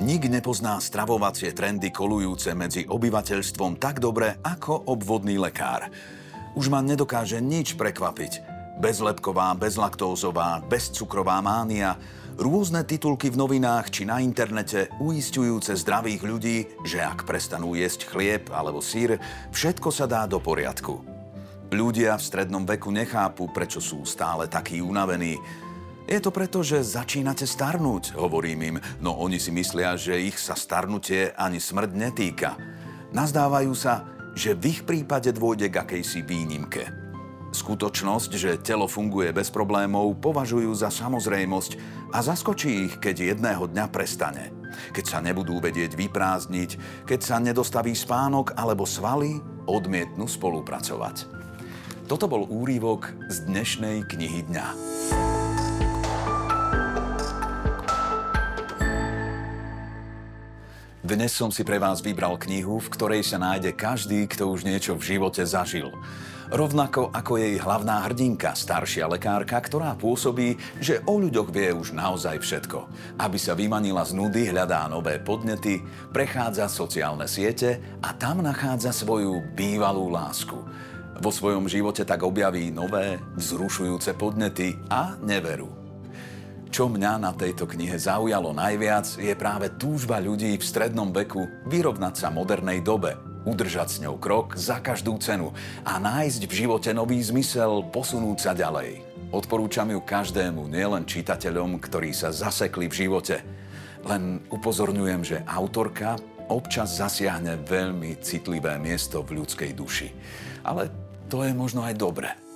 Nik nepozná stravovacie trendy kolujúce medzi obyvateľstvom tak dobre ako obvodný lekár. Už ma nedokáže nič prekvapiť. Bezlepková, bezlaktózová, bezcukrová mánia, rôzne titulky v novinách či na internete uistujúce zdravých ľudí, že ak prestanú jesť chlieb alebo sír, všetko sa dá do poriadku. Ľudia v strednom veku nechápu, prečo sú stále takí unavení, je to preto, že začínate starnúť, hovorím im, no oni si myslia, že ich sa starnutie ani smrť netýka. Nazdávajú sa, že v ich prípade dôjde k akejsi výnimke. Skutočnosť, že telo funguje bez problémov, považujú za samozrejmosť a zaskočí ich, keď jedného dňa prestane. Keď sa nebudú vedieť vyprázdniť, keď sa nedostaví spánok alebo svaly, odmietnú spolupracovať. Toto bol úrivok z dnešnej knihy dňa. Dnes som si pre vás vybral knihu, v ktorej sa nájde každý, kto už niečo v živote zažil. Rovnako ako jej hlavná hrdinka, staršia lekárka, ktorá pôsobí, že o ľuďoch vie už naozaj všetko. Aby sa vymanila z nudy, hľadá nové podnety, prechádza sociálne siete a tam nachádza svoju bývalú lásku. Vo svojom živote tak objaví nové, vzrušujúce podnety a neveru. Čo mňa na tejto knihe zaujalo najviac, je práve túžba ľudí v strednom veku vyrovnať sa modernej dobe, udržať s ňou krok za každú cenu a nájsť v živote nový zmysel, posunúť sa ďalej. Odporúčam ju každému, nielen čitateľom, ktorí sa zasekli v živote. Len upozorňujem, že autorka občas zasiahne veľmi citlivé miesto v ľudskej duši. Ale to je možno aj dobre.